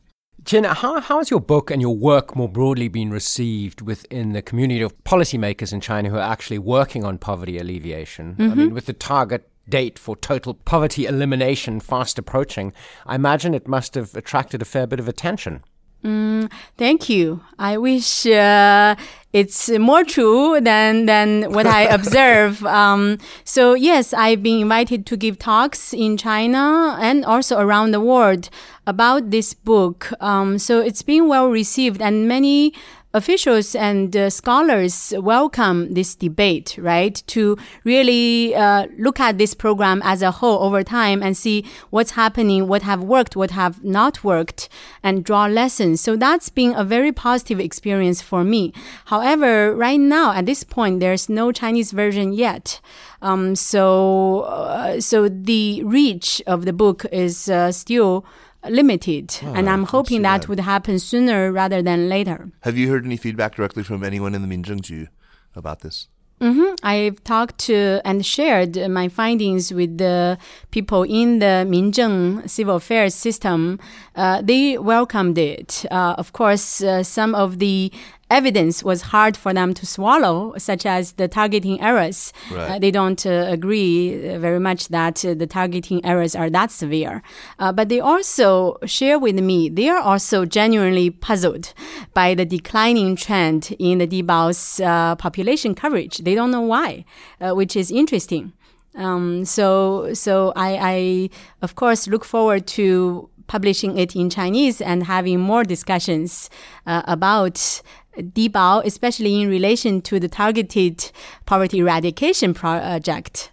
Qin, how, how has your book and your work more broadly been received within the community of policymakers in China who are actually working on poverty alleviation? Mm-hmm. I mean, with the target date for total poverty elimination fast approaching, I imagine it must have attracted a fair bit of attention. Mm, thank you. I wish uh, it's more true than than what I observe. Um, so yes, I've been invited to give talks in China and also around the world about this book. Um, so it's been well received, and many officials and uh, scholars welcome this debate, right? To really uh, look at this program as a whole over time and see what's happening, what have worked, what have not worked, and draw lessons. So that's been a very positive experience for me. However, right now at this point, there's no Chinese version yet. Um, so, uh, so the reach of the book is uh, still limited, oh, and I'm hoping that, that would happen sooner rather than later. Have you heard any feedback directly from anyone in the Minzhengju about this? Mm-hmm. I've talked to and shared my findings with the people in the Minzheng civil affairs system. Uh, they welcomed it. Uh, of course, uh, some of the evidence was hard for them to swallow, such as the targeting errors. Right. Uh, they don't uh, agree uh, very much that uh, the targeting errors are that severe. Uh, but they also share with me they are also genuinely puzzled by the declining trend in the Dibao's uh, population coverage. They don't know why, which is interesting. Um, so, so I, I, of course, look forward to publishing it in Chinese and having more discussions uh, about Dibao, especially in relation to the targeted poverty eradication project.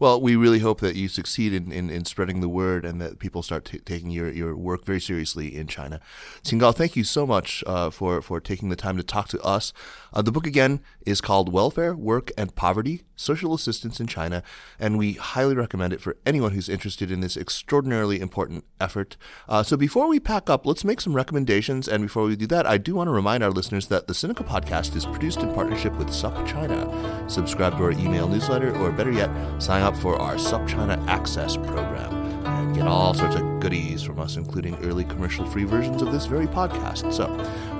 Well, we really hope that you succeed in, in, in spreading the word and that people start taking your, your work very seriously in China. Qin Gao, thank you so much uh, for, for taking the time to talk to us. Uh, the book, again, is called Welfare, Work, and Poverty Social Assistance in China, and we highly recommend it for anyone who's interested in this extraordinarily important effort. Uh, so before we pack up, let's make some recommendations. And before we do that, I do want to remind our listeners that the Sinica podcast is produced in partnership with SupChina. Subscribe to our email newsletter, or better yet, sign up for our SupChina Access program get all sorts of goodies from us, including early commercial free versions of this very podcast. So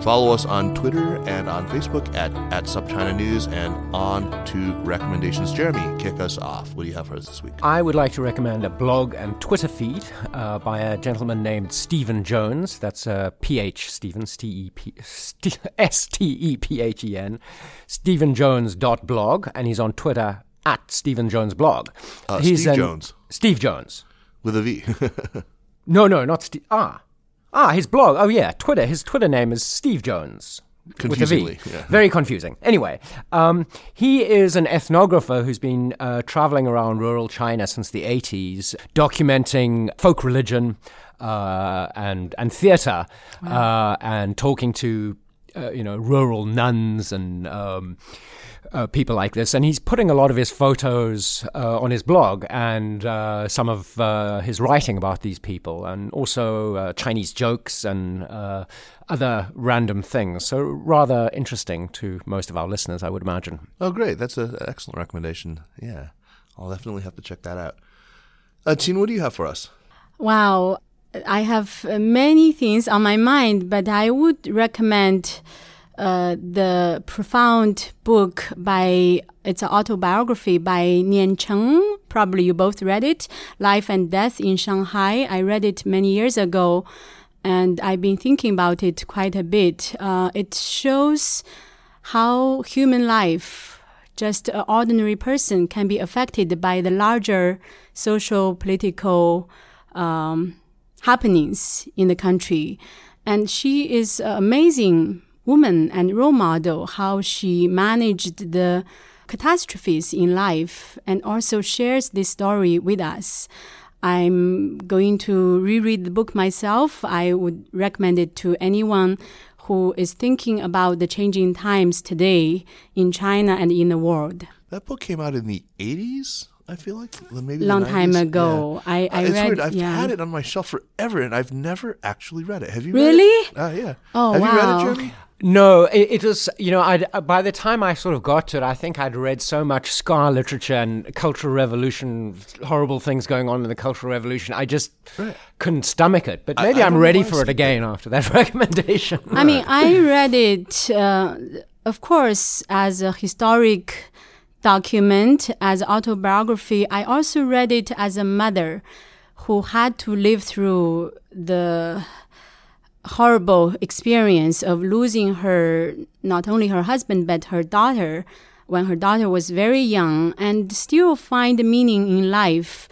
follow us on Twitter and on Facebook at, at SupChina News and on to recommendations. Jeremy, kick us off. What do you have for us this week? I would like to recommend a blog and Twitter feed uh, by a gentleman named Stephen Jones. That's uh, PH Stephen, S T E P H E N, StephenJones.blog, and he's on Twitter at Stephen Jones blog. Uh, he's Steve an, Jones. Steve Jones. With a V. No, no, not Steve. Ah. Ah, his blog. Oh, yeah, Twitter. His Twitter name is Steve Jones. With a V. Confusingly, yeah. Very confusing. Anyway, um, he is an ethnographer who's been uh, traveling around rural China since the 80s, documenting folk religion uh, and, and theater uh, and talking to uh, you know, rural nuns and um, uh, people like this. And he's putting a lot of his photos uh, on his blog and uh, some of uh, his writing about these people, and also uh, Chinese jokes and uh, other random things. So rather interesting to most of our listeners, I would imagine. oh, great. That's an excellent recommendation. Yeah. I'll definitely have to check that out. Uh, Qin, what do you have for us? Wow, I have uh, many things on my mind, but I would recommend uh, the profound book by it's an autobiography by Nian Cheng. Probably you both read it, Life and Death in Shanghai. I read it many years ago, and I've been thinking about it quite a bit. Uh, it shows how human life, just an ordinary person, can be affected by the larger social, political um, happenings in the country. And she is an amazing woman and role model, how she managed the catastrophes in life and also shares this story with us. I'm going to reread the book myself. I would recommend it to anyone who is thinking about the changing times today in China and in the world. That book came out in the 80s, I feel like. Maybe the Long time ago. Yeah. I, I Uh, it's read. weird. I've yeah. had it on my shelf forever, and I've never actually read it. Have you Really? read it? Uh, yeah. Oh, Have you read it, Jeremy? No, it, it was, you know, I'd, uh, by the time I sort of got to it, I think I'd read so much scar literature and Cultural Revolution, horrible things going on in the Cultural Revolution. I just Right. couldn't stomach it. But maybe I I'm ready for it skipped again after that recommendation. I mean, I read it, uh, of course, as a historic document, as autobiography. I also read it as a mother who had to live through the horrible experience of losing her, not only her husband, but her daughter when her daughter was very young and still find meaning in life.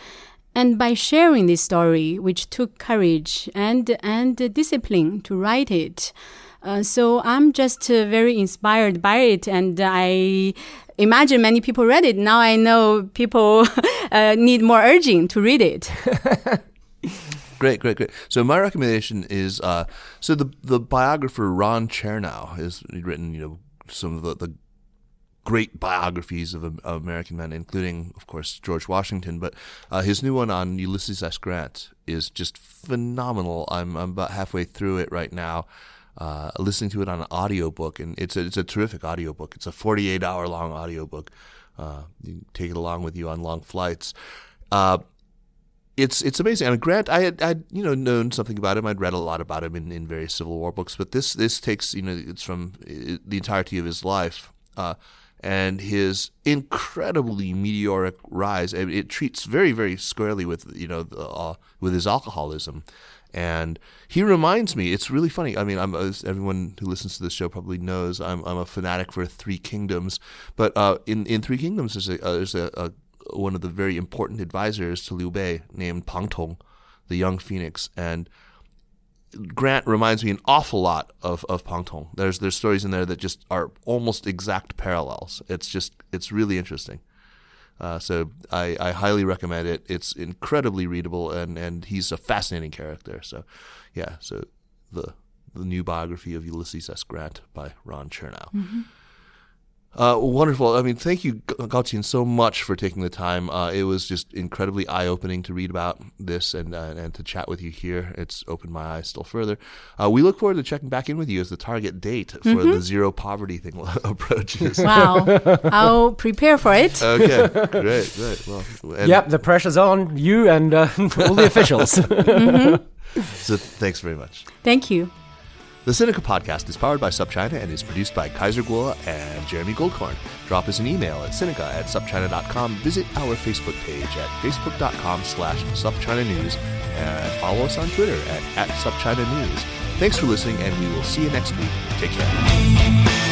And by sharing this story, which took courage and, and discipline to write it, uh, so I'm just uh, very inspired by it, and I imagine many people read it. Now I know people uh, need more urging to read it. Great, great, great. So my recommendation is uh, so the the biographer Ron Chernow has written you know some of the, the great biographies of, of American men, including of course George Washington. But uh, his new one on Ulysses S. Grant is just phenomenal. I'm I'm about halfway through it right now. Uh, listening to it on an audiobook, and it's a, it's a terrific audiobook. It's a 48 hour long audiobook. Uh, you take it along with you on long flights. Uh, it's it's amazing. I mean, Grant, I had I'd, you know known something about him. I'd read a lot about him in, in various Civil War books, but this this takes you know it's from the entirety of his life. Uh, and his incredibly meteoric rise. It, treats very, very squarely with you know uh, with his alcoholism, and he reminds me. It's really funny. I mean, I'm everyone who listens to this show probably knows I'm I'm a fanatic for Three Kingdoms, but uh, in in Three Kingdoms there's a, uh, there's a, a, one of the very important advisors to Liu Bei named Pang Tong, the young phoenix, and Grant reminds me an awful lot of of Pang Tong. There's there's stories in there that just are almost exact parallels. It's just it's really interesting. Uh, so I, I highly recommend it. It's incredibly readable and, and he's a fascinating character. So yeah, so the the new biography of Ulysses S. Grant by Ron Chernow. Mm-hmm. Uh, wonderful. I mean, thank you, Gao Qin, so much for taking the time. Uh, it was just incredibly eye opening to read about this and uh, and to chat with you here. It's opened my eyes still further. Uh, we look forward to checking back in with you as the target date for mm-hmm. the zero poverty thing approaches. Wow. I'll prepare for it. Okay, great, great. Well, yep, the pressure's on you and uh, all the officials. mm-hmm. So thanks very much. Thank you. The Sinica podcast is powered by SupChina and is produced by Kaiser Kuo and Jeremy Goldkorn. Drop us an email at Sinica at supchina.com. Visit our Facebook page at facebook.com slash SupChina News and follow us on Twitter at, at SupChina News. Thanks for listening, and we will see you next week. Take care.